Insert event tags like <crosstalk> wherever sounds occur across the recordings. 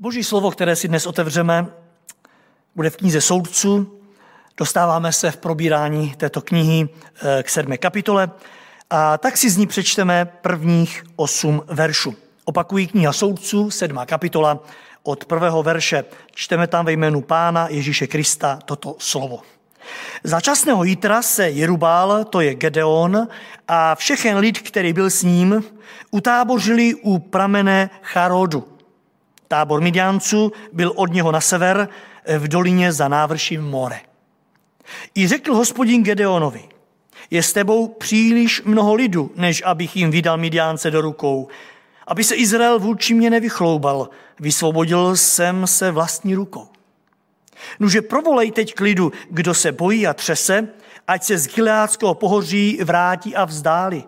Boží slovo, které si dnes otevřeme, bude v knize Soudců. Dostáváme se v probírání této knihy eh, k sedmé kapitole a tak si z ní přečteme prvních osm veršů. Opakují kniha Soudců, sedmá kapitola, od prvého verše. Čteme tam ve jménu Pána Ježíše Krista toto slovo. Za časného Jitra se Jerubál, to je Gedeon, a všechen lid, který byl s ním, utábořili u pramene Charodu. Tábor Midianců byl od něho na sever v dolině za návrším more. I řekl hospodin Gedeonovi, je s tebou příliš mnoho lidu, než abych jim vydal Midiánce do rukou, aby se Izrael vůči mě nevychloubal, vysvobodil jsem se vlastní rukou. Nuže provolej teď k lidu, kdo se bojí a třese, ať se z Gileádského pohoří vrátí a vzdáli.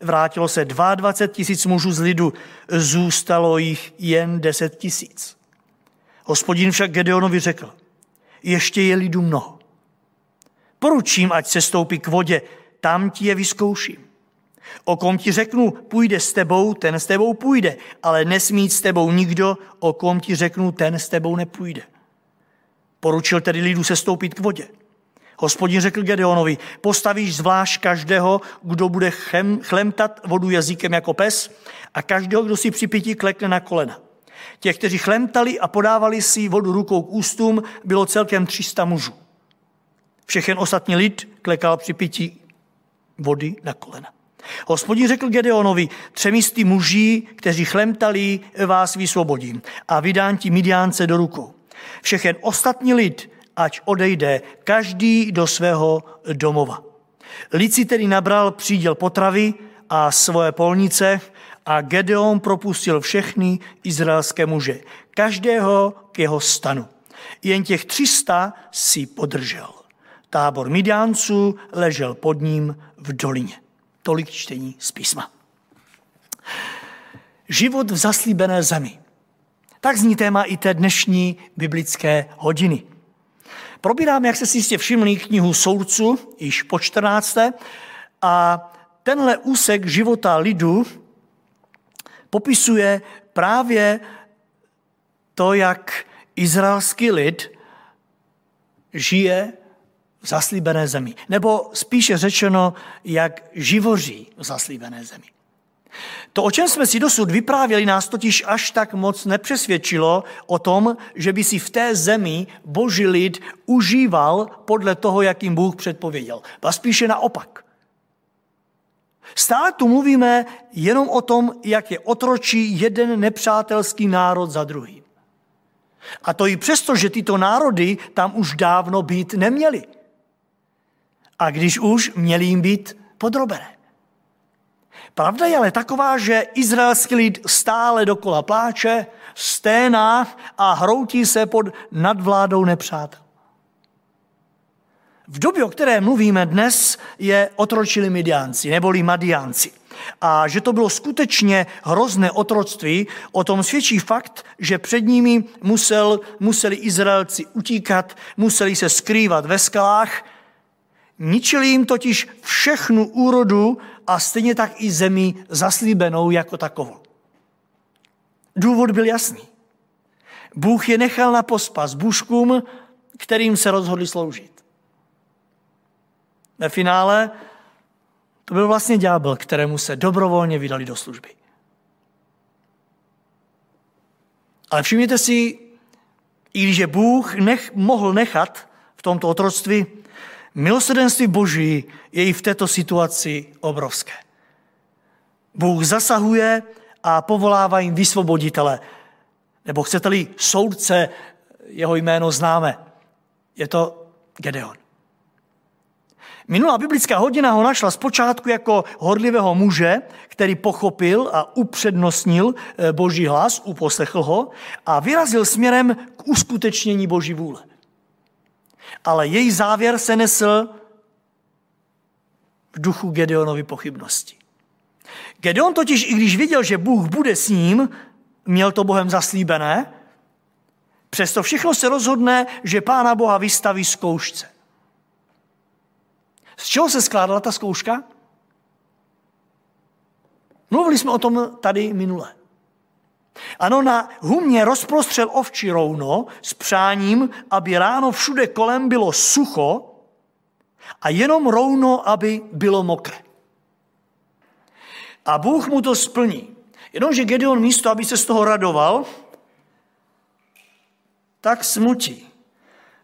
Vrátilo se 22 tisíc mužů z lidu, zůstalo jich jen 10 tisíc. Hospodin však Gedeonovi řekl, ještě je lidu mnoho. Poručím, ať se stoupí k vodě, tam ti je vyzkouším. O kom ti řeknu, půjde s tebou, ten s tebou půjde, ale nesmí s tebou nikdo, o kom ti řeknu, ten s tebou nepůjde. Poručil tedy lidu se stoupit k vodě. Hospodin řekl Gedeonovi, postavíš zvlášť každého, kdo bude chem, chlemtat vodu jazykem jako pes a každého, kdo si při pití klekne na kolena. Těch, kteří chlemtali a podávali si vodu rukou k ústům, bylo celkem 300 mužů. Všechen ostatní lid klekal při pití vody na kolena. Hospodin řekl Gedeonovi, třemisty muží, kteří chlemtali, vás vysvobodím a vydám ti Midiánce do rukou. Všechen ostatní lid, ať odejde každý do svého domova. Lid si tedy nabral příděl potravy a svoje polnice a Gedeon propustil všechny izraelské muže, každého k jeho stanu. Jen těch 300 si podržel. Tábor Midiánců ležel pod ním v dolině. Tolik čtení z písma. Život v zaslíbené zemi. Tak zní téma i té dnešní biblické hodiny. Probírám, jak se si jistě všimli, knihu Soudců, již po 14. A tenhle úsek života lidu popisuje právě to, jak izraelský lid žije v zaslíbené zemi. Nebo spíše řečeno, jak živoří v zaslíbené zemi. To, o čem jsme si dosud vyprávěli, nás totiž až tak moc nepřesvědčilo o tom, že by si v té zemi boží lid užíval podle toho, jak jim Bůh předpověděl. A spíše naopak. Stále tu mluvíme jenom o tom, jak je otročí jeden nepřátelský národ za druhým. A to i přesto, že tyto národy tam už dávno být neměly. A když už, měli jim být podrobené. Pravda je ale taková, že izraelský lid stále dokola pláče, sténá a hroutí se pod nadvládou nepřátel. V době, o které mluvíme dnes, je otročili Midiánci, neboli Madiánci. A že to bylo skutečně hrozné otroctví, o tom svědčí fakt, že před nimi musel, museli Izraelci utíkat, museli se skrývat ve skalách, ničili jim totiž všechnu úrodu a stejně tak i zemi zaslíbenou jako takovou. Důvod byl jasný. Bůh je nechal na pospas bůžkům, kterým se rozhodli sloužit. Ve finále to byl vlastně ďábel, kterému se dobrovolně vydali do služby. Ale všimněte si, i když je Bůh nech, mohl nechat v tomto otroctví, Milosrdenství Boží je i v této situaci obrovské. Bůh zasahuje a povolává jim vysvoboditele, nebo chcete-li soudce, jeho jméno známe. Je to Gedeon. Minulá biblická hodina ho našla zpočátku jako horlivého muže, který pochopil a upřednostnil eh, boží hlas, uposlechl ho a vyrazil směrem k uskutečnění boží vůle ale její závěr se nesl v duchu Gedeonovy pochybnosti. Gedeon totiž, i když viděl, že Bůh bude s ním, měl to Bohem zaslíbené, přesto všechno se rozhodne, že Pána Boha vystaví zkoušce. Z čeho se skládala ta zkouška? Mluvili jsme o tom tady minule. Ano, na humě rozprostřel ovčí rouno s přáním, aby ráno všude kolem bylo sucho a jenom rouno, aby bylo mokré. A Bůh mu to splní. Jenomže Gedeon místo, aby se z toho radoval, tak smutí.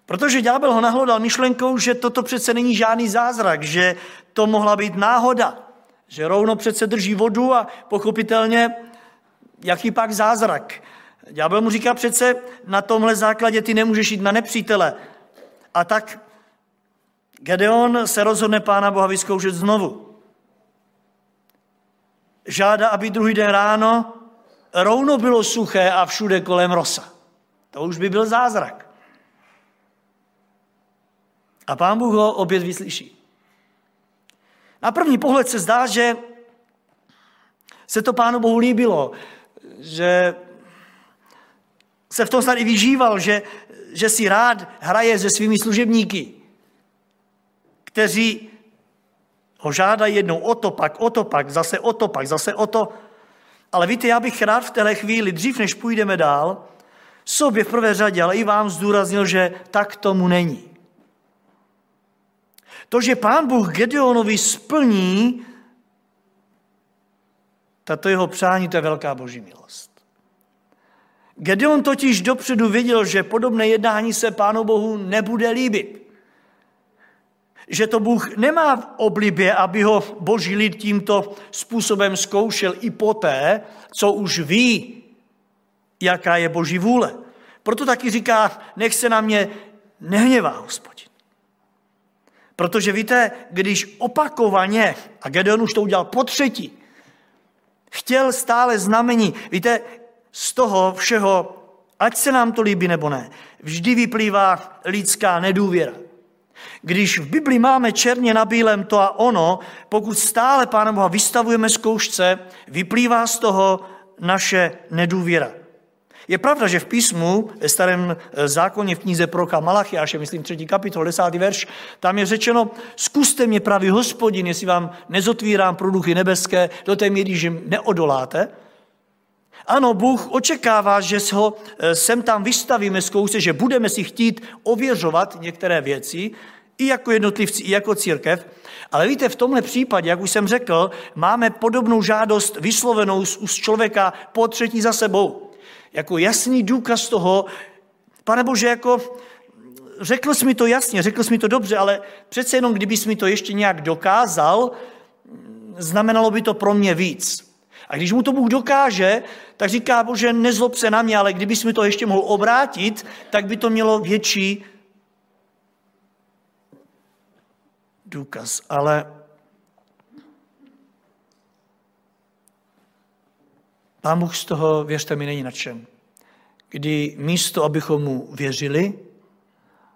Protože ďábel ho nahlodal myšlenkou, že toto přece není žádný zázrak, že to mohla být náhoda, že rouno přece drží vodu a pochopitelně jaký pak zázrak. Ďábel mu říká přece, na tomhle základě ty nemůžeš jít na nepřítele. A tak Gedeon se rozhodne Pána Boha vyzkoušet znovu. Žádá, aby druhý den ráno rouno bylo suché a všude kolem rosa. To už by byl zázrak. A pán Bůh ho opět vyslyší. Na první pohled se zdá, že se to pánu Bohu líbilo, že se v tom snad i vyžíval, že, že si rád hraje se svými služebníky, kteří ho žádají jednou o to, pak o to, pak zase o to, pak zase o to. Ale víte, já bych rád v téhle chvíli, dřív než půjdeme dál, sobě v prvé řadě, ale i vám zdůraznil, že tak tomu není. To, že pán Bůh Gedeonovi splní tato jeho přání, to je velká boží milost. Gedeon totiž dopředu věděl, že podobné jednání se pánu Bohu nebude líbit. Že to Bůh nemá v oblibě, aby ho boží lid tímto způsobem zkoušel i poté, co už ví, jaká je boží vůle. Proto taky říká, nech se na mě nehněvá, hospodin. Protože víte, když opakovaně, a Gedeon už to udělal po třetí, chtěl stále znamení, víte, z toho všeho, ať se nám to líbí nebo ne, vždy vyplývá lidská nedůvěra. Když v Bibli máme černě na bílém to a ono, pokud stále Pána Boha vystavujeme zkoušce, vyplývá z toho naše nedůvěra. Je pravda, že v písmu, ve starém eh, zákoně v knize Proka Malachiáše, myslím třetí kapitol, desátý verš, tam je řečeno, zkuste mě pravý hospodin, jestli vám nezotvírám produchy nebeské do té míry, že neodoláte. Ano, Bůh očekává, že ho eh, sem tam vystavíme zkoušce, že budeme si chtít ověřovat některé věci, i jako jednotlivci, i jako církev. Ale víte, v tomhle případě, jak už jsem řekl, máme podobnou žádost vyslovenou z člověka po třetí za sebou jako jasný důkaz toho, pane Bože, jako řekl jsi mi to jasně, řekl jsi mi to dobře, ale přece jenom, kdybys mi to ještě nějak dokázal, znamenalo by to pro mě víc. A když mu to Bůh dokáže, tak říká, Bože, nezlob se na mě, ale kdybys mi to ještě mohl obrátit, tak by to mělo větší důkaz. Ale Pán Bůh z toho, věřte mi, není nadšen. Kdy místo, abychom mu věřili,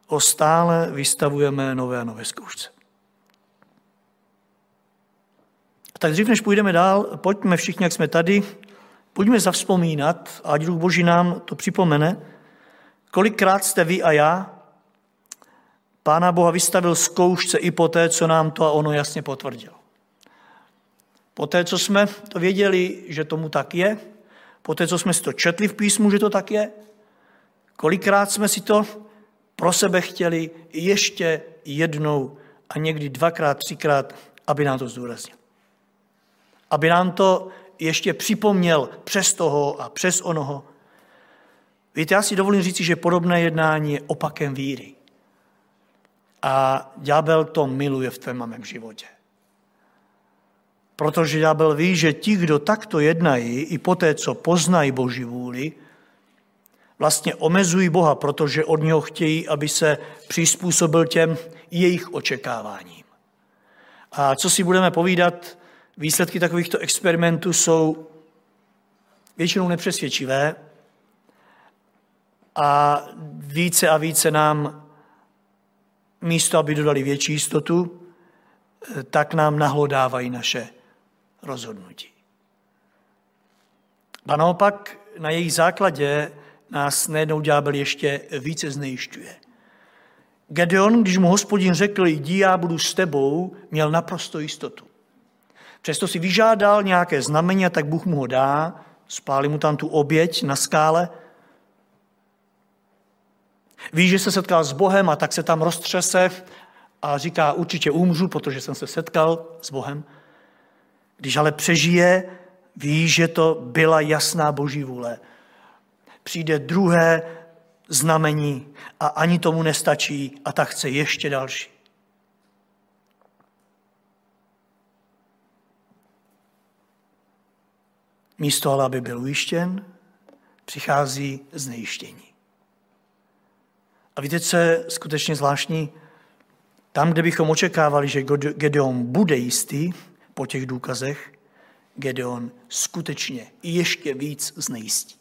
ho stále vystavujeme nové a nové zkoušce. Tak dřív, než půjdeme dál, pojďme všichni, jak jsme tady, pojďme zavzpomínat, ať Duch Boží nám to připomene, kolikrát jste vy a já Pána Boha vystavil zkoušce i po té, co nám to a ono jasně potvrdil. Poté, co jsme to věděli, že tomu tak je, poté, co jsme si to četli v písmu, že to tak je, kolikrát jsme si to pro sebe chtěli ještě jednou a někdy dvakrát, třikrát, aby nám to zdůraznil. Aby nám to ještě připomněl přes toho a přes onoho. Víte, já si dovolím říci, že podobné jednání je opakem víry. A ďábel to miluje v tvém mém životě. Protože ďábel ví, že ti, kdo takto jednají, i poté, co poznají Boží vůli, vlastně omezují Boha, protože od něho chtějí, aby se přizpůsobil těm jejich očekáváním. A co si budeme povídat, výsledky takovýchto experimentů jsou většinou nepřesvědčivé a více a více nám místo, aby dodali větší jistotu, tak nám nahlodávají naše rozhodnutí. A naopak na jejich základě nás najednou ďábel ještě více znejišťuje. Gedeon, když mu hospodin řekl, jdi, já budu s tebou, měl naprosto jistotu. Přesto si vyžádal nějaké znamení, tak Bůh mu ho dá, spálí mu tam tu oběť na skále. Ví, že se setkal s Bohem a tak se tam roztřese a říká, určitě umřu, protože jsem se setkal s Bohem. Když ale přežije, ví, že to byla jasná boží vůle. Přijde druhé znamení a ani tomu nestačí a tak chce ještě další. Místo ale, aby byl ujištěn, přichází znejištění. A víte, co je skutečně zvláštní? Tam, kde bychom očekávali, že Gedeon bude jistý po těch důkazech, Gedeon skutečně ještě víc znejistí.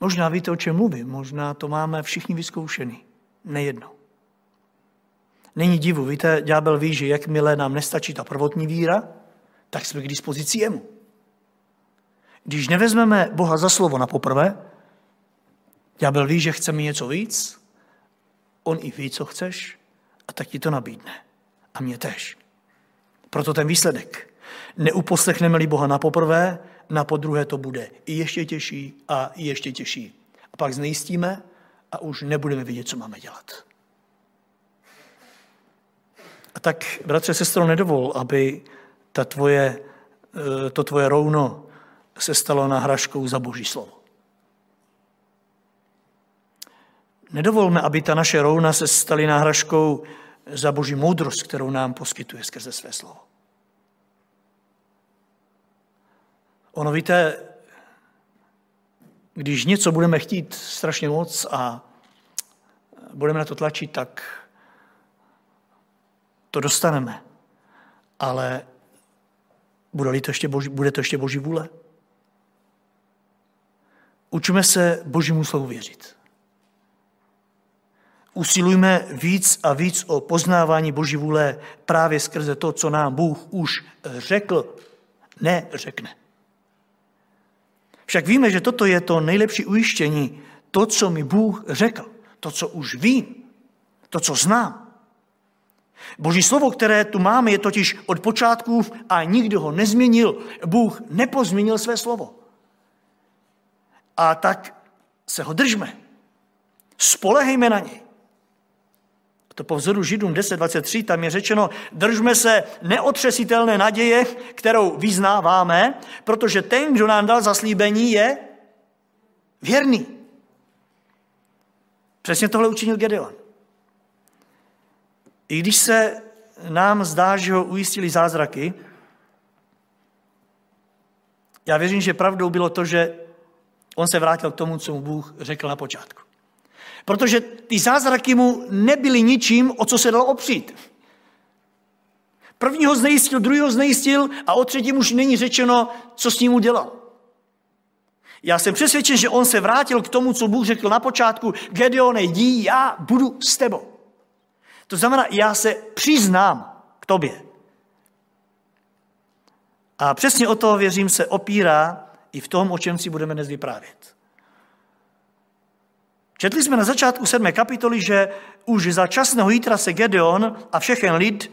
Možná víte, o čem mluvím, možná to máme všichni vyzkoušený. Nejedno. Není divu, víte, ďábel ví, že jakmile nám nestačí ta prvotní víra, tak jsme k dispozici jemu. Když nevezmeme Boha za slovo na poprvé, ďábel ví, že chceme něco víc, on i ví, co chceš, a tak ti to nabídne. A mě tež. Proto ten výsledek. Neuposlechneme-li Boha na poprvé, na podruhé to bude i ještě těžší a i ještě těžší. A pak znejistíme a už nebudeme vědět, co máme dělat. A tak, bratře, sestro, nedovol, aby ta tvoje, eh, to tvoje rouno se stalo náhražkou za Boží slovo. Nedovolme, aby ta naše rouna se staly náhražkou za Boží moudrost, kterou nám poskytuje skrze své slovo. Ono víte, když něco budeme chtít strašně moc a budeme na to tlačit, tak to dostaneme. Ale bude, to ještě boží, bude to ještě boží vůle? Učíme se božímu slovu věřit. Usilujme víc a víc o poznávání boží vůle právě skrze to, co nám Bůh už řekl, ne řekne. Však víme, že toto je to nejlepší ujištění, to, co mi Bůh řekl, to, co už vím, to, co znám. Boží slovo, které tu máme, je totiž od počátku a nikdo ho nezměnil. Bůh nepozměnil své slovo. A tak se ho držme. Spolehejme na něj. To po vzoru Židům 10.23, tam je řečeno, držme se neotřesitelné naděje, kterou vyznáváme, protože ten, kdo nám dal zaslíbení, je věrný. Přesně tohle učinil Gedeon. I když se nám zdá, že ho ujistili zázraky, já věřím, že pravdou bylo to, že on se vrátil k tomu, co mu Bůh řekl na počátku. Protože ty zázraky mu nebyly ničím, o co se dalo opřít. Prvního znejistil, druhého znejistil a o třetím už není řečeno, co s ním udělal. Já jsem přesvědčen, že on se vrátil k tomu, co Bůh řekl na počátku. Gedeone, jdi, já budu s tebou. To znamená, já se přiznám k tobě. A přesně o to, věřím, se opírá i v tom, o čem si budeme dnes vyprávět. Četli jsme na začátku sedmé kapitoly, že už za časného jítra se Gedeon a všechen lid,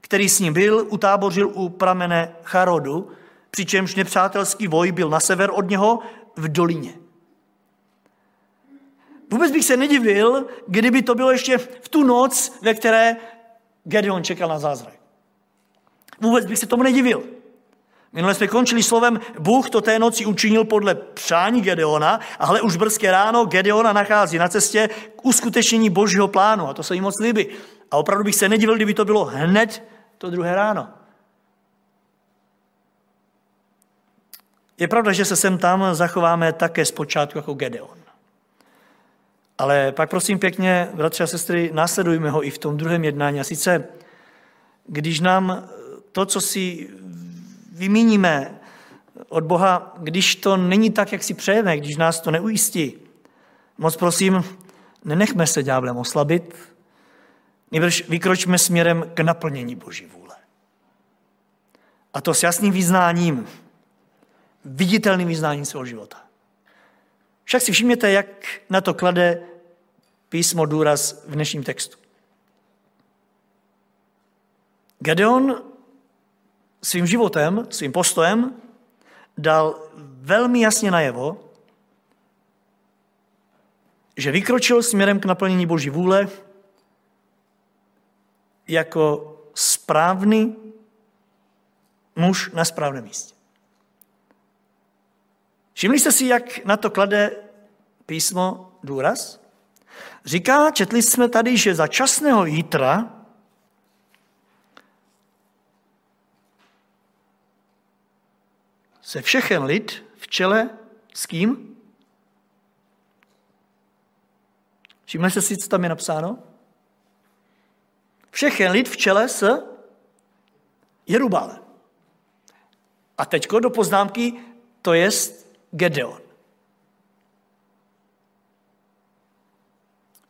který s ním byl, utábořil u pramene Charodu, přičemž nepřátelský voj byl na sever od něho v dolině. Vůbec bych se nedivil, kdyby to bylo ještě v tu noc, ve které Gedeon čekal na zázrak. Vůbec bych se tomu nedivil. Minule jsme končili slovem, Bůh to té noci učinil podle přání Gedeona, ale už brzké ráno Gedeona nachází na cestě k uskutečnění božího plánu a to se jí moc líbí. A opravdu bych se nedivil, kdyby to bylo hned to druhé ráno. Je pravda, že se sem tam zachováme také zpočátku jako Gedeon. Ale pak prosím pěkně, bratři a sestry, následujme ho i v tom druhém jednání. A sice, když nám to, co si vymíníme od Boha, když to není tak, jak si přejeme, když nás to neujistí. Moc prosím, nenechme se ďáblem oslabit, nejbrž vykročme směrem k naplnění Boží vůle. A to s jasným vyznáním, viditelným vyznáním svého života. Však si všimněte, jak na to klade písmo důraz v dnešním textu. Gedeon svým životem, svým postojem dal velmi jasně najevo, že vykročil směrem k naplnění Boží vůle jako správný muž na správném místě. Všimli jste si, jak na to klade písmo důraz? Říká, četli jsme tady, že za časného jítra se všechen lid v čele s kým? Všimli jste si, co tam je napsáno? Všechen lid v čele s Jerubálem. A teďko do poznámky, to je Gedeon.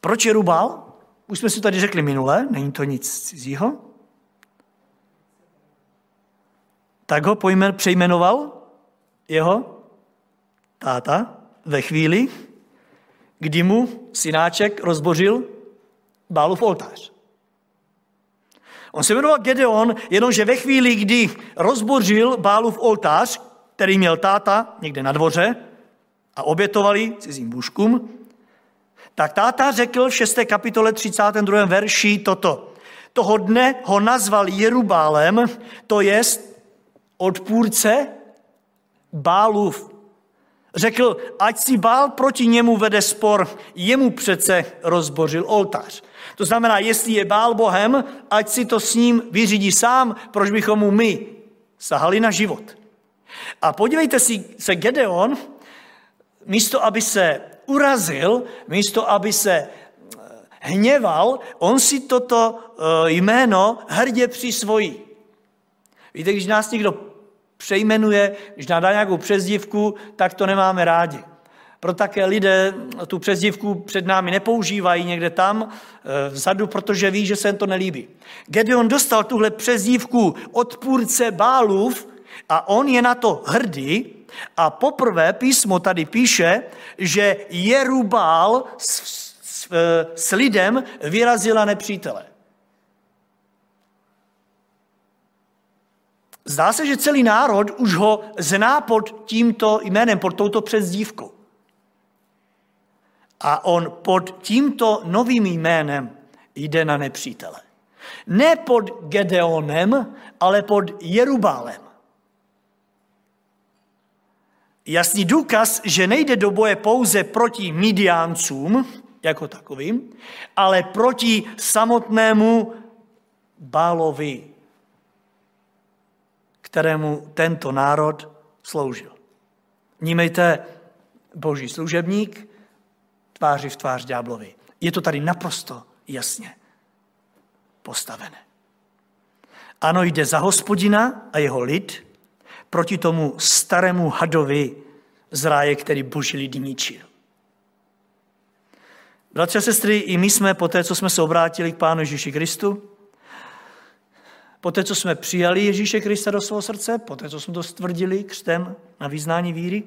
Proč Jerubál? Už jsme si tady řekli minule, není to nic cizího. Tak ho pojmen, přejmenoval jeho táta ve chvíli, kdy mu synáček rozbořil Bálův oltář. On se jmenoval Gedeon, jenomže ve chvíli, kdy rozbořil Bálův oltář, který měl táta někde na dvoře a obětovali cizím bůžkům, tak táta řekl v 6. kapitole 32. verši toto. Toho dne ho nazval Jerubálem, to jest odpůrce Bálův. Řekl, ať si Bál proti němu vede spor, jemu přece rozbořil oltář. To znamená, jestli je Bál Bohem, ať si to s ním vyřídí sám, proč bychom mu my sahali na život. A podívejte si, se Gedeon, místo aby se urazil, místo aby se eh, hněval, on si toto eh, jméno hrdě přisvojí. Víte, když nás někdo přejmenuje, když nám dá nějakou přezdívku, tak to nemáme rádi. Proto také lidé tu přezdívku před námi nepoužívají někde tam eh, vzadu, protože ví, že se jim to nelíbí. Gedeon dostal tuhle přezdívku odpůrce Bálův a on je na to hrdý a poprvé písmo tady píše, že Jerubál s, s, s lidem vyrazila nepřítele. Zdá se, že celý národ už ho zná pod tímto jménem, pod touto přezdívkou. A on pod tímto novým jménem jde na nepřítele. Ne pod Gedeonem, ale pod Jerubálem. Jasný důkaz, že nejde do boje pouze proti Midiáncům, jako takovým, ale proti samotnému Bálovi, kterému tento národ sloužil. Vnímejte, boží služebník tváři v tvář ďáblovi. Je to tady naprosto jasně postavené. Ano, jde za hospodina a jeho lid proti tomu starému hadovi z ráje, který boží lidi ničil. Bratři a sestry, i my jsme po té, co jsme se obrátili k Pánu Ježíši Kristu, Poté, co jsme přijali Ježíše Krista do svého srdce, poté, co jsme to stvrdili křtem na význání víry,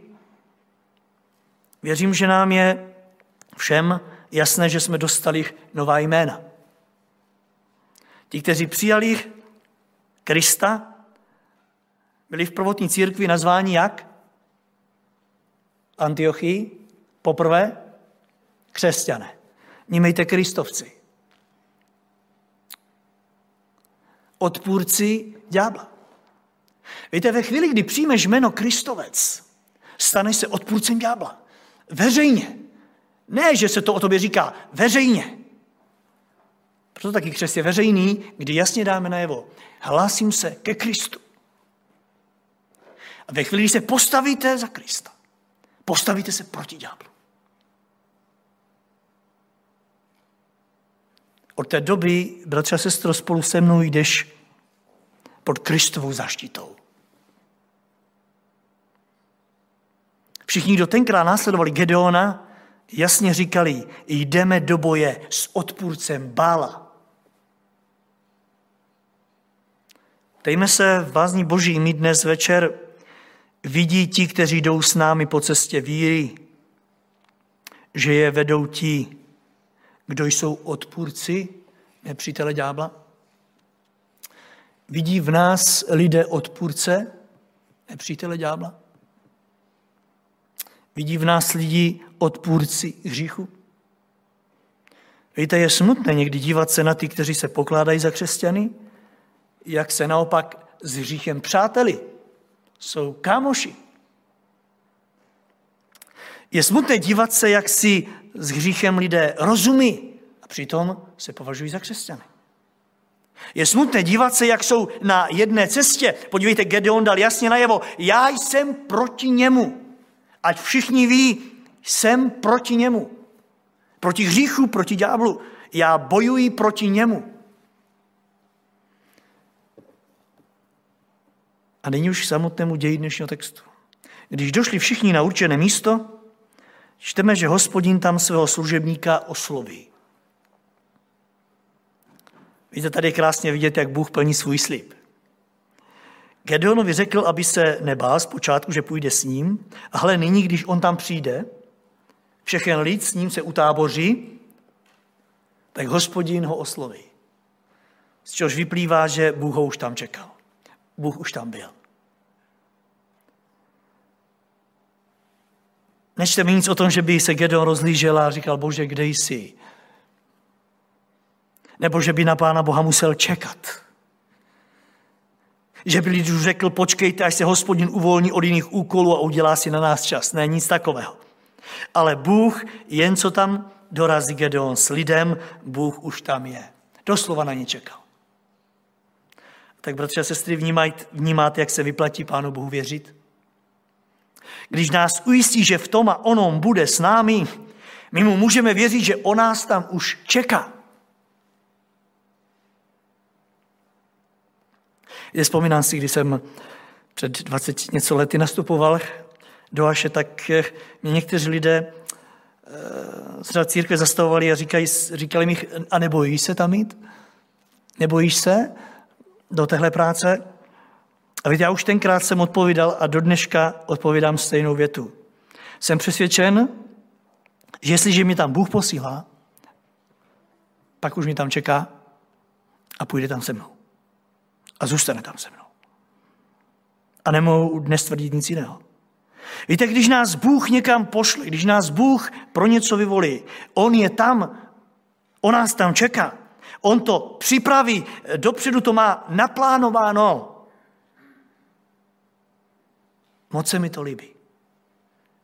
věřím, že nám je všem jasné, že jsme dostali nová jména. Ti, kteří přijali Krista, byli v prvotní církvi nazváni jak? Antiochii, poprvé křesťané. Nímejte kristovci. Odpůrci ďábla. Víte, ve chvíli, kdy přijmeš jméno Kristovec, staneš se odpůrcem ďábla. Veřejně. Ne, že se to o tobě říká, veřejně. Proto taky křes je veřejný, kdy jasně dáme najevo. Hlásím se ke Kristu. A ve chvíli, kdy se postavíte za Krista, postavíte se proti ďáblu. Od té doby, bratře a sestro, spolu se mnou jdeš pod Kristovou zaštitou. Všichni, kdo tenkrát následovali Gedeona, jasně říkali, jdeme do boje s odpůrcem Bála. Dejme se v vázní boží, my dnes večer vidí ti, kteří jdou s námi po cestě víry, že je vedou ti, kdo jsou odpůrci nepřítele ďábla? Vidí v nás lidé odpůrce nepřítele ďábla? Vidí v nás lidi odpůrci hříchu? Víte, je smutné někdy dívat se na ty, kteří se pokládají za křesťany, jak se naopak s hříchem přáteli. Jsou kámoši. Je smutné dívat se, jak si s hříchem lidé rozumí a přitom se považují za křesťany. Je smutné dívat se, jak jsou na jedné cestě. Podívejte, Gedeon dal jasně najevo, já jsem proti němu. Ať všichni ví, jsem proti němu. Proti hříchu, proti ďáblu. Já bojuji proti němu. A není už samotnému ději dnešního textu. Když došli všichni na určené místo, čteme, že hospodin tam svého služebníka osloví. Víte, tady je krásně vidět, jak Bůh plní svůj slib. Gedeonovi řekl, aby se nebál zpočátku, že půjde s ním, ale nyní, když on tam přijde, všechen lid s ním se utáboří, tak hospodin ho osloví. Z čehož vyplývá, že Bůh ho už tam čekal. Bůh už tam byl. Nečteme nic o tom, že by se Gedeon rozlížel a říkal, bože, kde jsi? Nebo že by na Pána Boha musel čekat. Že by lidi řekl, počkejte, až se hospodin uvolní od jiných úkolů a udělá si na nás čas. Ne, nic takového. Ale Bůh, jen co tam dorazí Gedeon s lidem, Bůh už tam je. Doslova na ně čekal. Tak, bratři a sestry, vnímáte, jak se vyplatí Pánu Bohu věřit? Když nás ujistí, že v tom a onom bude s námi, my mu můžeme věřit, že o nás tam už čeká. Je vzpomínám si, když jsem před 20 něco lety nastupoval do Aše, tak mě někteří lidé eh, z řad církve zastavovali a říkají, říkali mi, a nebojíš se tam jít? Nebojíš se do téhle práce? A víte, já už tenkrát jsem odpovídal a do dneška odpovídám stejnou větu. Jsem přesvědčen, že jestliže mě tam Bůh posílá, pak už mě tam čeká a půjde tam se mnou. A zůstane tam se mnou. A nemohu dnes tvrdit nic jiného. Víte, když nás Bůh někam pošle, když nás Bůh pro něco vyvolí, On je tam, On nás tam čeká. On to připraví, dopředu to má naplánováno. Moc se mi to líbí.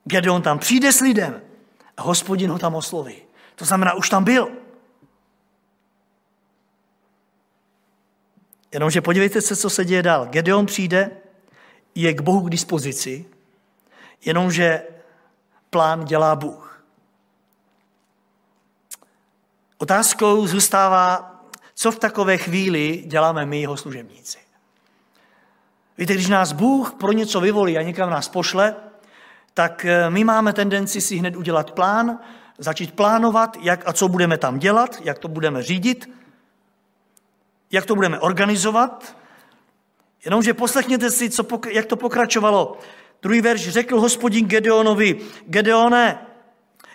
Gedeon tam přijde s lidem a hospodin ho tam osloví. To znamená, už tam byl. Jenomže podívejte se, co se děje dál. Gedeon přijde, je k Bohu k dispozici, jenomže plán dělá Bůh. Otázkou zůstává, co v takové chvíli děláme my, jeho služebníci. Víte, když nás Bůh pro něco vyvolí a někam nás pošle, tak eh, my máme tendenci si hned udělat plán, začít plánovat, jak a co budeme tam dělat, jak to budeme řídit, jak to budeme organizovat. Jenomže poslechněte si, co, jak to pokračovalo. Druhý verš řekl hospodin Gedeonovi, Gedeone,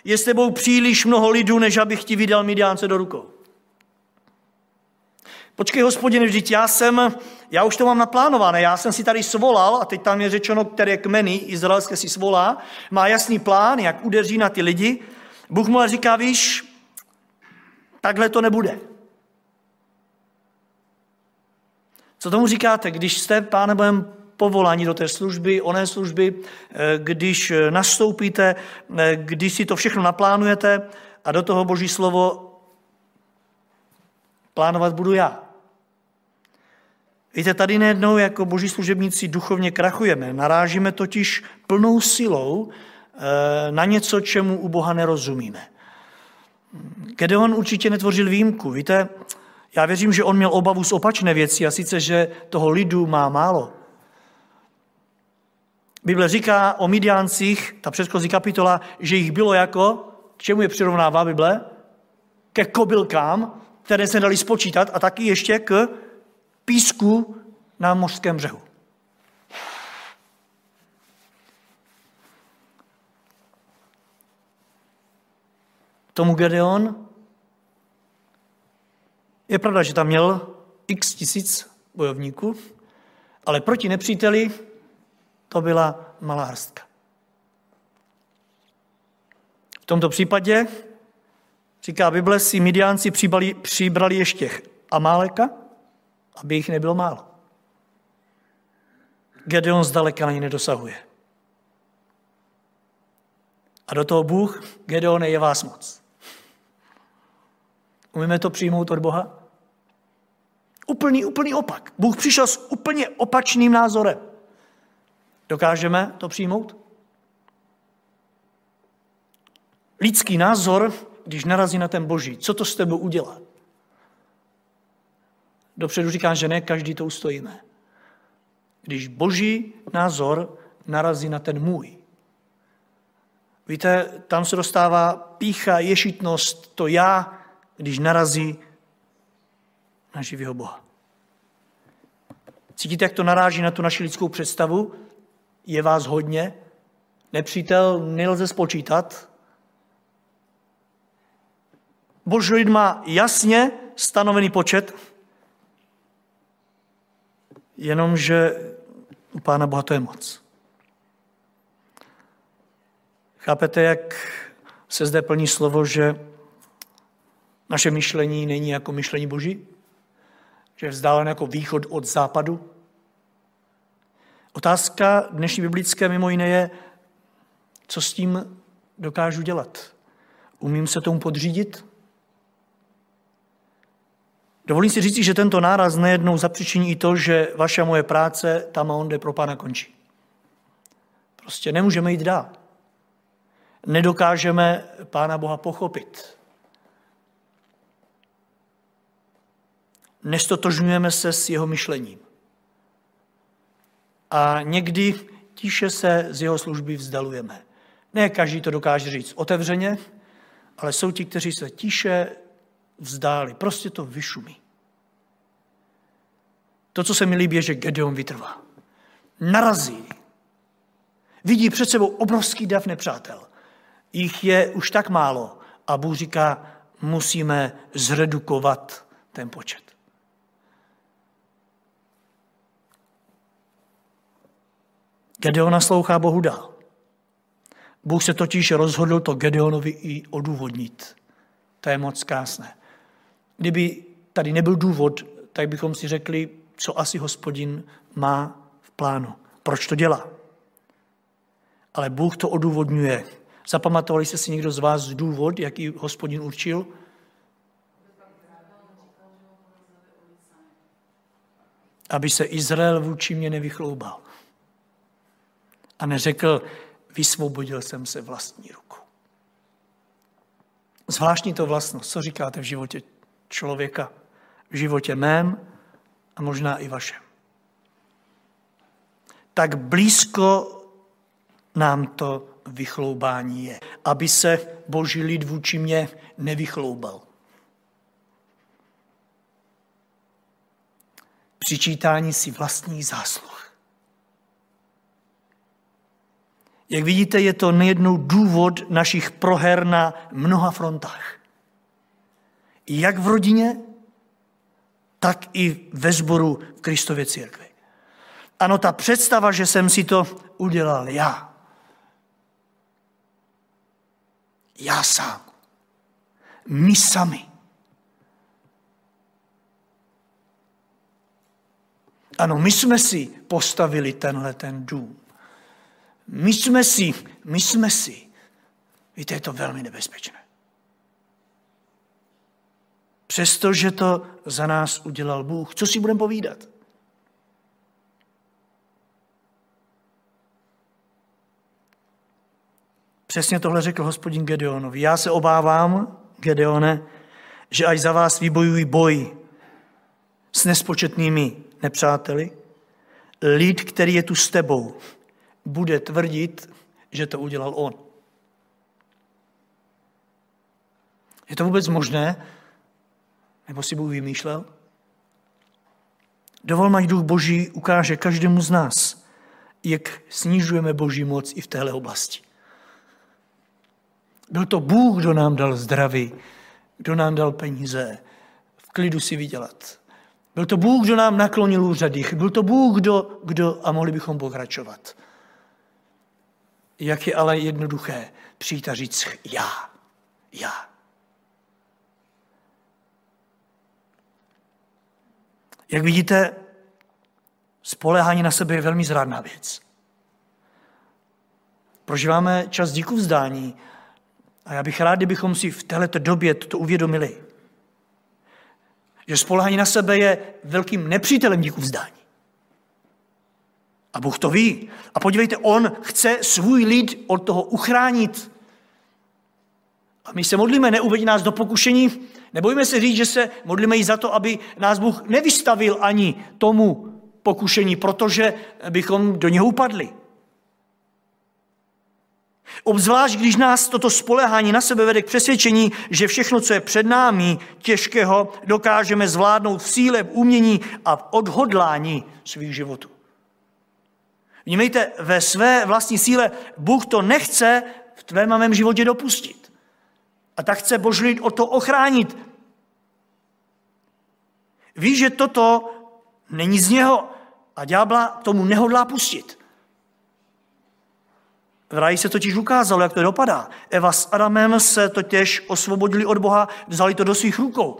je s tebou příliš mnoho lidů, než abych ti vydal Midiánce do rukou. Počkej, hospodine, vždyť já jsem, já už to mám naplánované, já jsem si tady svolal, a teď tam je řečeno, které kmeny izraelské si svolá, má jasný plán, jak udeří na ty lidi. Bůh mu říká, víš, takhle to nebude. Co tomu říkáte, když jste, páne Bohem, povolání do té služby, oné služby, eh, když nastoupíte, eh, když si to všechno naplánujete a do toho Boží slovo plánovat budu já. Víte, tady nejednou jako boží služebníci duchovně krachujeme. Narážíme totiž plnou silou eh, na něco, čemu u Boha nerozumíme. Gedeon určitě netvořil výjimku. Víte, já věřím, že on měl obavu z opačné věci a sice, že toho lidu má málo. Bible říká o Midiáncích, ta předchozí kapitola, že jich bylo jako, k čemu je přirovnává Bible? Ke kobylkám, které se dali spočítat a taky ještě k písku na mořském břehu. Tomu Gedeon je pravda, že tam měl x tisíc bojovníků, ale proti nepříteli to byla malá hrstka. tomto případě, říká Bible, si Midiánci přibrali, přibrali ještě Amáleka, aby jich nebylo málo. Gedeon zdaleka ani nedosahuje. A do toho Bůh, Gedeone, je vás moc. Umíme to přijmout od Boha? Úplný, úplný opak. Bůh přišel s úplně opačným názorem. Dokážeme to přijmout? Lidský názor, když narazí na ten boží, co to s tebou udělá? Dopředu říkám, že ne každý to ustojíme. Když boží názor narazí na ten můj. Víte, tam se dostává pícha, ješitnost, to já, když narazí na živého Boha. Cítíte, jak to naráží na tu naši lidskou představu? Je vás hodně? Nepřítel nelze spočítat? Boží lid má jasně stanovený počet, jenomže u Pána Boha to je moc. Chápete, jak se zde plní slovo, že naše myšlení není jako myšlení Boží? Že je vzdálen jako východ od západu? Otázka dnešní biblické mimo jiné je, co s tím dokážu dělat. Umím se tomu podřídit? Dovolím si říct, že tento náraz nejednou zapříčiní i to, že vaše moje práce tam a onde pro pána končí. Prostě nemůžeme jít dál. Nedokážeme pána Boha pochopit. Nestotožňujeme se s jeho myšlením. A někdy tiše se z jeho služby vzdalujeme. Ne každý to dokáže říct otevřeně, ale jsou ti, kteří se tiše vzdáli. Prostě to vyšumí. To, co se mi líbí, je, že Gedeon vytrvá. Narazí. Vidí před sebou obrovský dav nepřátel. Jich je už tak málo. A Bůh říká, musíme zredukovat ten počet. Gedeon naslouchá Bohu dál. Bůh se totiž rozhodl to Gedeonovi i odůvodnit. To je moc krásné. Kdyby tady nebyl důvod, tak bychom si řekli, co asi hospodin má v plánu. Proč to dělá? Ale Bůh to odůvodňuje. Zapamatovali jste si někdo z vás důvod, jaký hospodin určil? Aby se Izrael vůči mě nevychloubal. A neřekl, vysvobodil jsem se vlastní ruku. Zvláštní to vlastnost, co říkáte v životě člověka, v životě mém a možná i vašem. Tak blízko nám to vychloubání je, aby se boží lid vůči mě nevychloubal. Přičítání si vlastních zásluh. Jak vidíte, je to nejednou důvod našich proher na mnoha frontách. Jak v rodině, tak i ve sboru v Kristově církvi. Ano, ta představa, že jsem si to udělal já. Já sám. My sami. Ano, my jsme si postavili tenhle ten dům. My jsme si, my jsme si. Víte, je to velmi nebezpečné. Přestože to za nás udělal Bůh. Co si budeme povídat? Přesně tohle řekl hospodin Gedeonovi. Já se obávám, Gedeone, že až za vás vybojují boj s nespočetnými nepřáteli, lid, který je tu s tebou, bude tvrdit, že to udělal on. Je to vůbec možné? Nebo si Bůh vymýšlel? Dovol, ať duch Boží ukáže každému z nás, jak snižujeme Boží moc i v téhle oblasti. Byl to Bůh, kdo nám dal zdraví, kdo nám dal peníze, v klidu si vydělat. Byl to Bůh, kdo nám naklonil úřady. Byl to Bůh, kdo, kdo a mohli bychom pokračovat. Jak je ale jednoduché přijít a říct já, já. Jak vidíte, spolehání na sebe je velmi zrádná věc. Prožíváme čas díku vzdání a já bych rád, kdybychom si v této době to uvědomili. Že spolehání na sebe je velkým nepřítelem díku vzdání. A Bůh to ví. A podívejte, On chce svůj lid od toho uchránit. A my se modlíme, neuvedí nás do pokušení. Nebojíme se říct, že se modlíme i za to, aby nás Bůh nevystavil ani tomu pokušení, protože bychom do něho upadli. Obzvlášť, když nás toto spolehání na sebe vede k přesvědčení, že všechno, co je před námi těžkého, dokážeme zvládnout v síle, v umění a v odhodlání svých životů. Vnímejte, ve své vlastní síle Bůh to nechce v tvém a mém životě dopustit. A tak chce Boží lid o to ochránit. Ví, že toto není z něho a ďábla tomu nehodlá pustit. V ráji se totiž ukázalo, jak to dopadá. Eva s Adamem se totiž osvobodili od Boha, vzali to do svých rukou.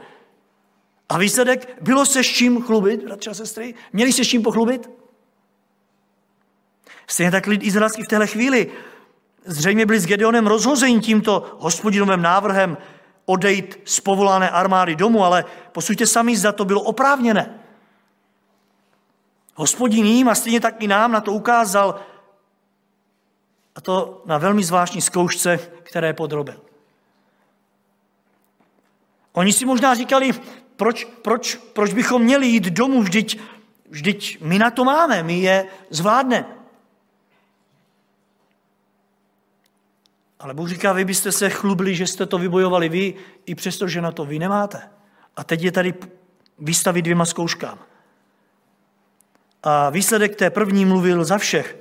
A výsledek, bylo se s čím chlubit, bratři a sestry? Měli se s čím pochlubit? Stejně tak lid izraelský v téhle chvíli zřejmě byli s Gedeonem rozhození tímto hospodinovým návrhem odejít z povolané armády domů, ale posuďte sami, zda to bylo oprávněné. Hospodin jim a stejně tak i nám na to ukázal, a to na velmi zvláštní zkoušce, které podrobil. Oni si možná říkali, proč, proč, proč bychom měli jít domů, vždyť, vždyť my na to máme, my je zvládneme. Ale Bůh říká, vy byste se chlubili, že jste to vybojovali vy, i přesto, že na to vy nemáte. A teď je tady vystavit dvěma zkouškám. A výsledek té první mluvil za všech.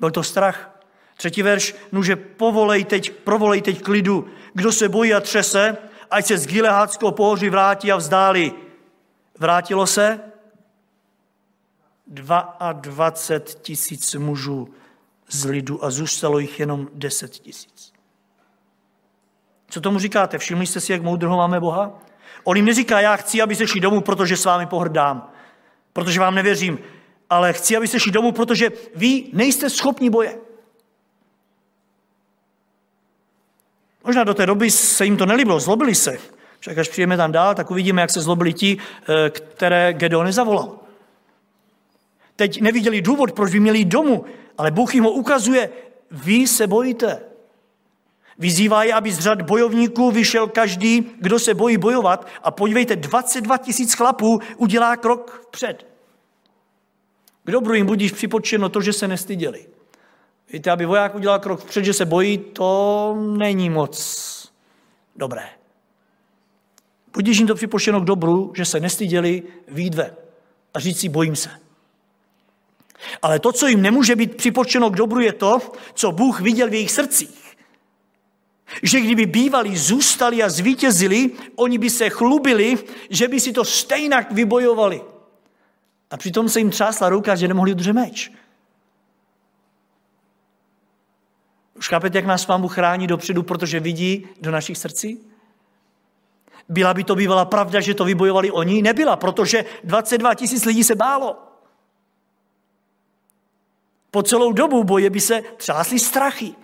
Byl to strach. Třetí verš, nuže povolej teď, provolej teď klidu. Kdo se bojí a třese, ať se z Gileádského pohoří vrátí a vzdálí. Vrátilo se 22 tisíc mužů z lidu a zůstalo jich jenom 10 tisíc. Co tomu říkáte? Všimli jste si, jak moudrho máme Boha? On jim neříká, já chci, aby se šli domů, protože s vámi pohrdám, protože vám nevěřím, ale chci, aby se šli domů, protože vy nejste schopni boje. Možná do té doby se jim to nelíbilo, zlobili se. Však až přijeme tam dál, tak uvidíme, jak se zlobili ti, eh, které Gedeon nezavolal. Teď neviděli důvod, proč by měli jít domů, ale Bůh jim ho ukazuje, vy se bojíte. Vyzývá je, aby z řad bojovníků vyšel každý, kdo se bojí bojovat a podívejte, 22 tisíc chlapů udělá krok vpřed. K dobru jim budíš připočeno to, že se nestyděli. Víte, aby voják udělal krok vpřed, že se bojí, to není moc dobré. Budíš jim to připočeno k dobru, že se nestyděli, výdve a říct si, bojím se. Ale to, co jim nemůže být připočeno k dobru, je to, co Bůh viděl v jejich srdcích. Že kdyby bývali, zůstali a zvítězili, oni by se chlubili, že by si to stejnak vybojovali. A přitom se jim třásla ruka, že nemohli udržet meč. Už chápete, jak nás Pán Bůh chrání dopředu, protože vidí do našich srdcí? Byla by to bývala pravda, že to vybojovali oni? Nebyla, protože 22 tisíc lidí se bálo. Po celou dobu boje by se třásly strachy.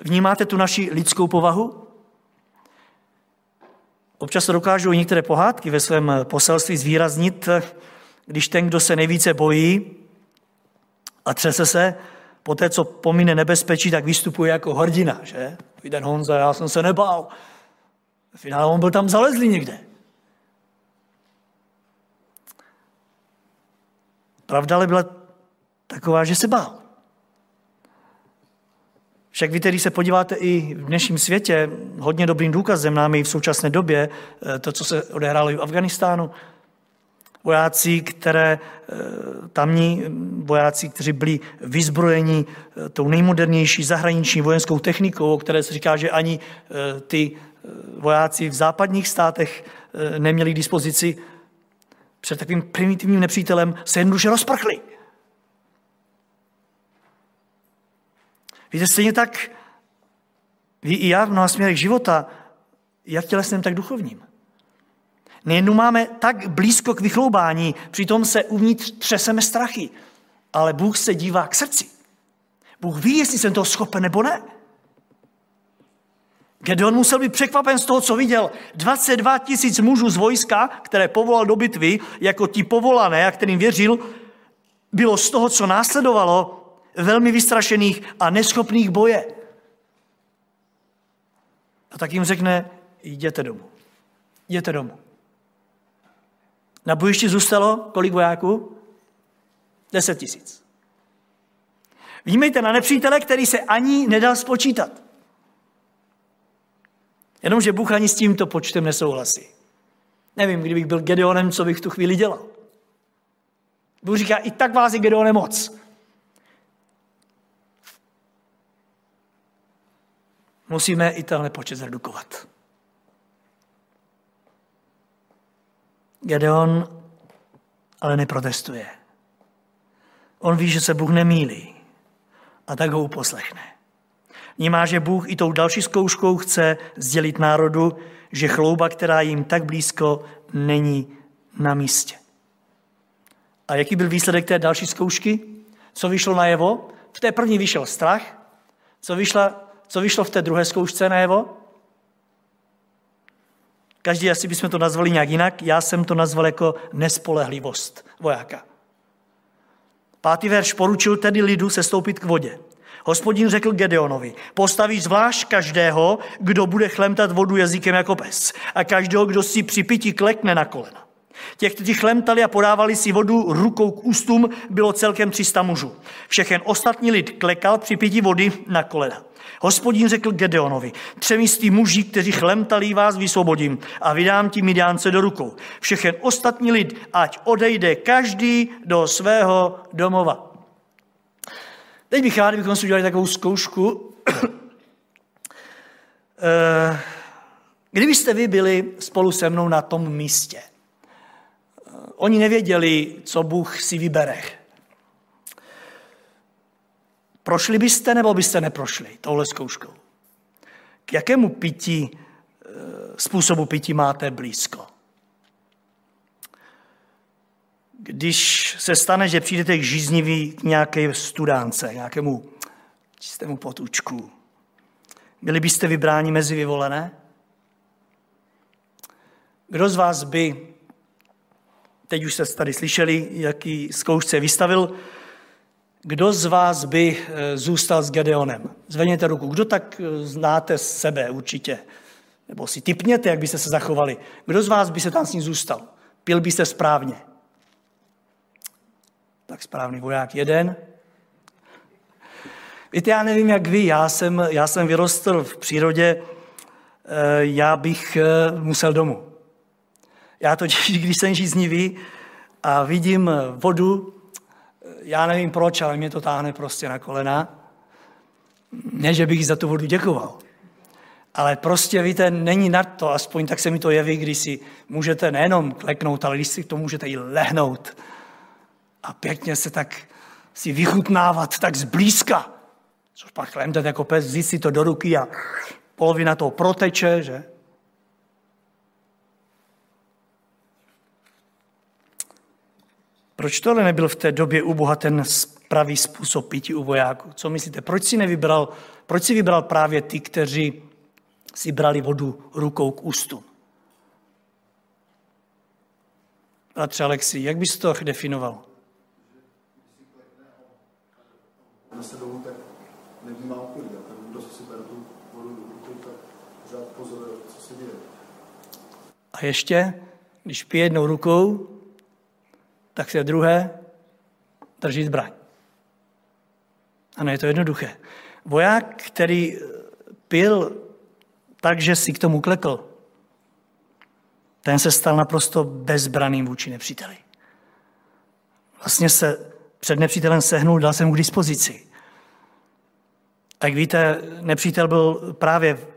Vnímáte tu naši lidskou povahu? Občas dokážou některé pohádky ve svém poselství zvýraznit, když ten, kdo se nejvíce bojí a třese se, po té, co pomine nebezpečí, tak vystupuje jako hrdina, že? Ten Honza, já jsem se nebál. V finále on byl tam zalezlý někde. Pravda ale byla taková, že se bál. Však víte, když se podíváte i v dnešním světě, hodně dobrým důkazem nám i v současné době eh, to, co se odehrálo i v Afganistánu, vojáci, které eh, tamní vojáci, kteří byli vyzbrojeni eh, tou nejmodernější zahraniční vojenskou technikou, o které se říká, že ani ty vojáci v západních státech neměli k dispozici, před takovým primitivním nepřítelem se jednoduše rozprchli. Víte, stejně tak vy i já v mnoha směrech života, jak tělesným, tak duchovním. Nejednou máme tak blízko k vychloubání, přitom se uvnitř třeseme strachy. Ale Bůh se dívá k srdci. Bůh ví, jestli jsem toho schopen nebo ne. Gedeon musel být překvapen z toho, co viděl. 22 tisíc mužů z vojska, které povolal do bitvy, jako ti povolané, a kterým věřil, bylo z toho, co následovalo, velmi vystrašených a neschopných boje. A tak jim řekne, jděte domů. Jděte domů. Na bojišti zůstalo kolik vojáků? Deset tisíc. Vnímejte na nepřítele, který se ani nedal spočítat. Jenomže Bůh ani s tímto počtem nesouhlasí. Nevím, kdybych byl Gedeonem, co bych v tu chvíli dělal. Bůh říká, i tak vás je Gedeone moc. Musíme i tenhle počet zredukovat. Gedeon ale neprotestuje. On ví, že se Bůh nemýlí a tak ho uposlechne. Vnímá, že Bůh i tou další zkouškou chce sdělit národu, že chlouba, která jim tak blízko, není na místě. A jaký byl výsledek té další zkoušky? Co vyšlo najevo? V té první vyšel strach. Co, vyšla, co vyšlo v té druhé zkoušce najevo? Každý asi bychom to nazvali nějak jinak. Já jsem to nazval jako nespolehlivost vojáka. Pátý verš poručil tedy lidu se stoupit k vodě. Hospodin řekl Gedeonovi, postavíš zvlášť každého, kdo bude chlemtat vodu jazykem jako pes a každého, kdo si při pití klekne na kolena. Těch, kteří chlemtali a podávali si vodu rukou k ústům, bylo celkem 300 mužů. Všechen ostatní lid klekal při pití vody na kolena. Hospodin řekl Gedeonovi, třemistý muži, kteří chlemtali vás vysvobodím a vydám ti Midiánce do rukou. Všechen ostatní lid, ať odejde každý do svého domova. Teď bych rád, kdybychom si udělali takovou zkoušku. Eh, kdybyste vy byli spolu se mnou na tom místě, eh, oni nevěděli, co Bůh si vybere. Prošli byste nebo byste neprošli touhle zkouškou? K jakému pití, eh, způsobu pití máte blízko? Když se stane, že přijdete k žíznivý k nějaké studánce, nějakému čistému potůčku, byli byste vybráni mezi vyvolené? Kdo z vás by, teď už jste tady slyšeli, jaký zkoušce vystavil, kdo z vás by eh, zůstal s Gedeonem? Zvedněte ruku. Kdo tak eh, znáte sebe určitě? Nebo si typněte, jak byste se zachovali. Kdo z vás by se tam s ním zůstal? Pil byste správně. Tak správný voják jeden. Víte, já nevím, jak vy, já jsem, já jsem vyrostl v přírodě, eh, já bych musel domů. Já totiž, <laughs> když jsem žíznivý a vidím vodu, já nevím proč, ale mě to táhne prostě na kolena. Ne, že bych za tu vodu děkoval. Ale prostě, víte, není na to, aspoň tak se mi to jeví, když si můžete nejenom kleknout, ale když si to můžete i lehnout a pěkně se tak si vychutnávat tak zblízka. Což pak chlemtet jako pes, vzít si to do ruky a polovina toho proteče, že? Proč tohle nebyl v té době u Boha ten pravý způsob pití u vojáků? Co myslíte? Proč si nevybral, proč si vybral právě ty, kteří si brali vodu rukou k ústu? Bratře Alexi, jak bys to definoval? A ještě, když pije jednou rukou, tak se druhé drží zbraň. Ano, je to jednoduché. Voják, který pil tak, že si k tomu klekl, ten se stal naprosto bezbraným vůči nepříteli. Vlastně se před nepřítelem sehnul, dal jsem mu k dispozici. A jak víte, nepřítel byl právě v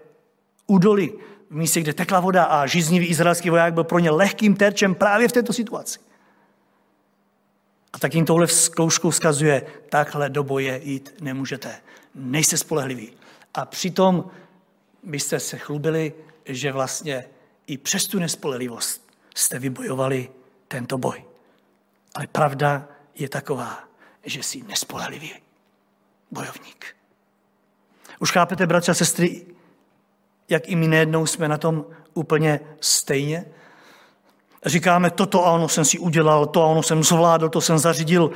údoli, v místě, kde tekla voda a žíznivý izraelský voják byl pro ně lehkým terčem právě v této situaci. A tak jim touhle zkoušku vzkazuje, takhle do boje jít nemůžete. nejste spolehlivý. A přitom byste se chlubili, že vlastně i přes tu nespolehlivost jste vybojovali tento boj. Ale pravda je taková, že jsi nespolehlivý bojovník. Už chápete, bratři a sestry, jak i my nejednou jsme na tom úplně stejně? Říkáme, toto a ono jsem si udělal, to a ono jsem zvládl, to jsem zařídil.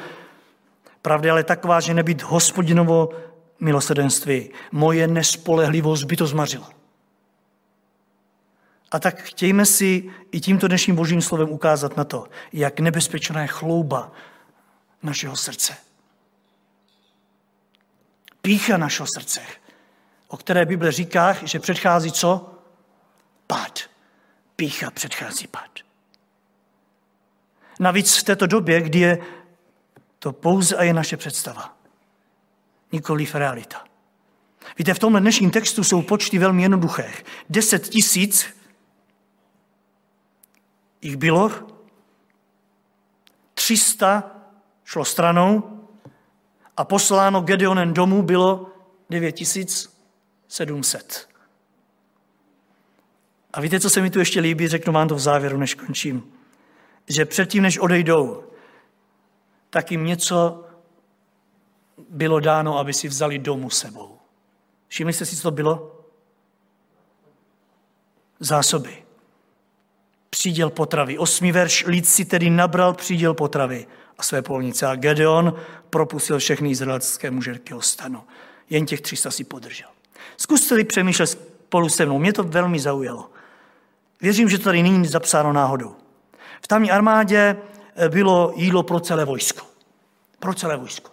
Pravda ale taková, že nebyt hospodinovo milosrdenství. Moje nespolehlivost by to zmařila. A tak chtějme si i tímto dnešním božím slovem ukázat na to, jak nebezpečná je chlouba našeho srdce. Pícha našeho srdce, o které Bible říká, že předchází co? Pád. Pícha předchází pád. Navíc v této době, kdy je to pouze a je naše představa, nikoliv realita. Víte, v tomhle dnešním textu jsou počty velmi jednoduché. Deset tisíc jich bylo, 300 šlo stranou a posláno Gedeonem domů bylo 9700. A víte, co se mi tu ještě líbí? Řeknu vám to v závěru, než končím. Že předtím, než odejdou, tak jim něco bylo dáno, aby si vzali domů sebou. Všimli jste si, co to bylo? Zásoby. Příděl potravy. Osmý verš. Lid si tedy nabral příděl potravy a své polnice. A Gedeon propustil všechny izraelské muže k stanu. Jen těch 300 si podržel. Zkuste přemýšlet spolu se mnou. Mě to velmi zaujalo. Věřím, že to tady není zapsáno náhodou. V tamní armádě eh, bylo jídlo pro celé vojsko. Pro celé vojsko.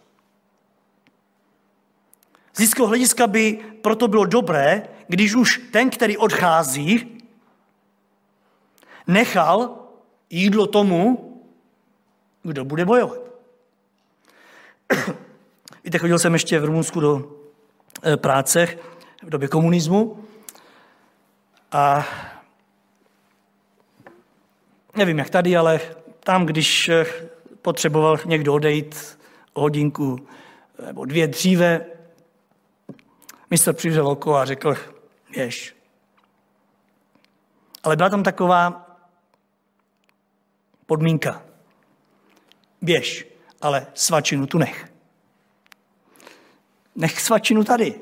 Z lidského hlediska by proto bylo dobré, když už ten, který odchází, nechal jídlo tomu, kdo bude bojovat. <clears throat> Víte, chodil jsem ještě v Rumunsku do eh, práce v době komunismu a nevím, jak tady, ale tam, když eh, potřeboval někdo odejít o hodinku nebo dvě dříve, mistr přivřel oko a řekl, jež. Ale byla tam taková podmínka. Běž, ale svačinu tu nech. Nech svačinu tady.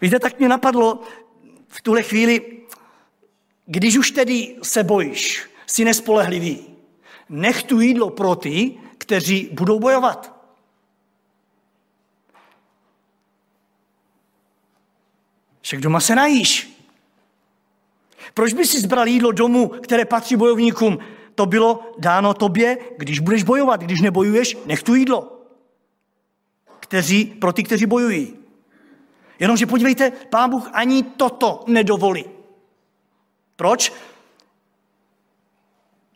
Víte, tak mě napadlo v tuhle chvíli, když už tedy se bojíš, jsi nespolehlivý, nech tu jídlo pro ty, kteří budou bojovat. Však doma se najíš. Proč by si zbral jídlo domů, které patří bojovníkům? To bylo dáno tobě, když budeš bojovat. Když nebojuješ, nech tu jídlo. Kteří, pro ty, kteří bojují. Jenomže podívejte, pán Bůh ani toto nedovolí. Proč?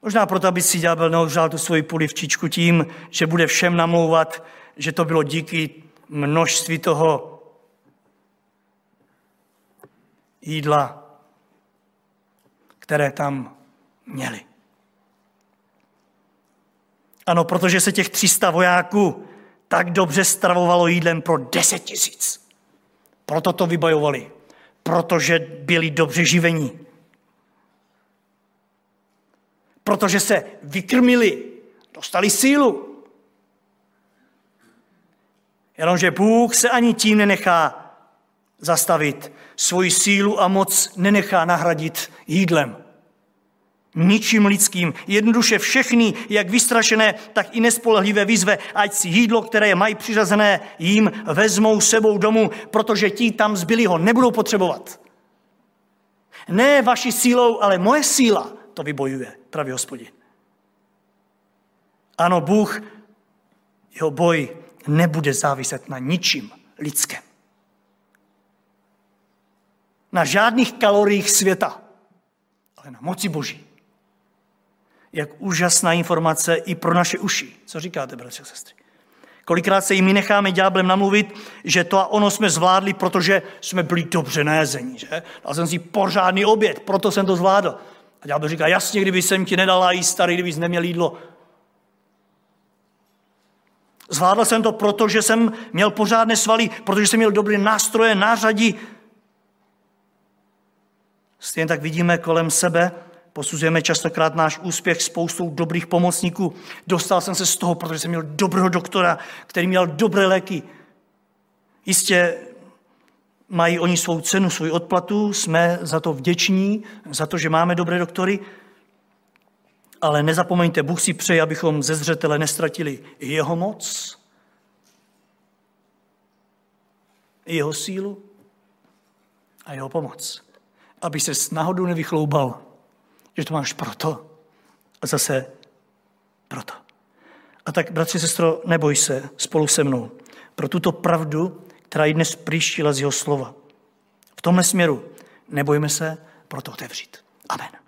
Možná proto, aby si ďábel neohřál tu svoji polivčičku tím, že bude všem namlouvat, že to bylo díky množství toho jídla, které tam měli. Ano, protože se těch 300 vojáků tak dobře stravovalo jídlem pro 10 tisíc. Proto to vybojovali. Protože byli dobře živení. Protože se vykrmili, dostali sílu. Jenomže Bůh se ani tím nenechá zastavit. Svoji sílu a moc nenechá nahradit jídlem ničím lidským. Jednoduše všechny, jak vystrašené, tak i nespolehlivé výzve, ať si jídlo, které mají přiřazené, jim vezmou sebou domů, protože ti tam zbyli ho nebudou potřebovat. Ne vaší sílou, ale moje síla to vybojuje, pravý hospodin. Ano, Bůh, jeho boj nebude záviset na ničím lidském. Na žádných kaloriích světa, ale na moci Boží jak úžasná informace i pro naše uši. Co říkáte, bratři a sestry? Kolikrát se jim necháme ďáblem namluvit, že to a ono jsme zvládli, protože jsme byli dobře najezení, že? Dal jsem si pořádný oběd, proto jsem to zvládl. A ďábel říká, jasně, kdyby jsem ti nedala jíst starý, kdybys neměl jídlo. Zvládl jsem to proto, že jsem měl pořádné svaly, protože jsem měl dobré nástroje, nářadí. Stejně tak vidíme kolem sebe, posuzujeme častokrát náš úspěch spoustou dobrých pomocníků. Dostal jsem se z toho, protože jsem měl dobrého doktora, který měl dobré léky. Jistě mají oni svou cenu, svou odplatu, jsme za to vděční, za to, že máme dobré doktory, ale nezapomeňte, Bůh si přeje, abychom ze zřetele nestratili jeho moc, jeho sílu a jeho pomoc. Aby se s náhodou nevychloubal, že to máš proto a zase proto. A tak, bratři, sestro, neboj se spolu se mnou pro tuto pravdu, která ji dnes příštila z jeho slova. V tomhle směru nebojme se proto otevřít. Amen.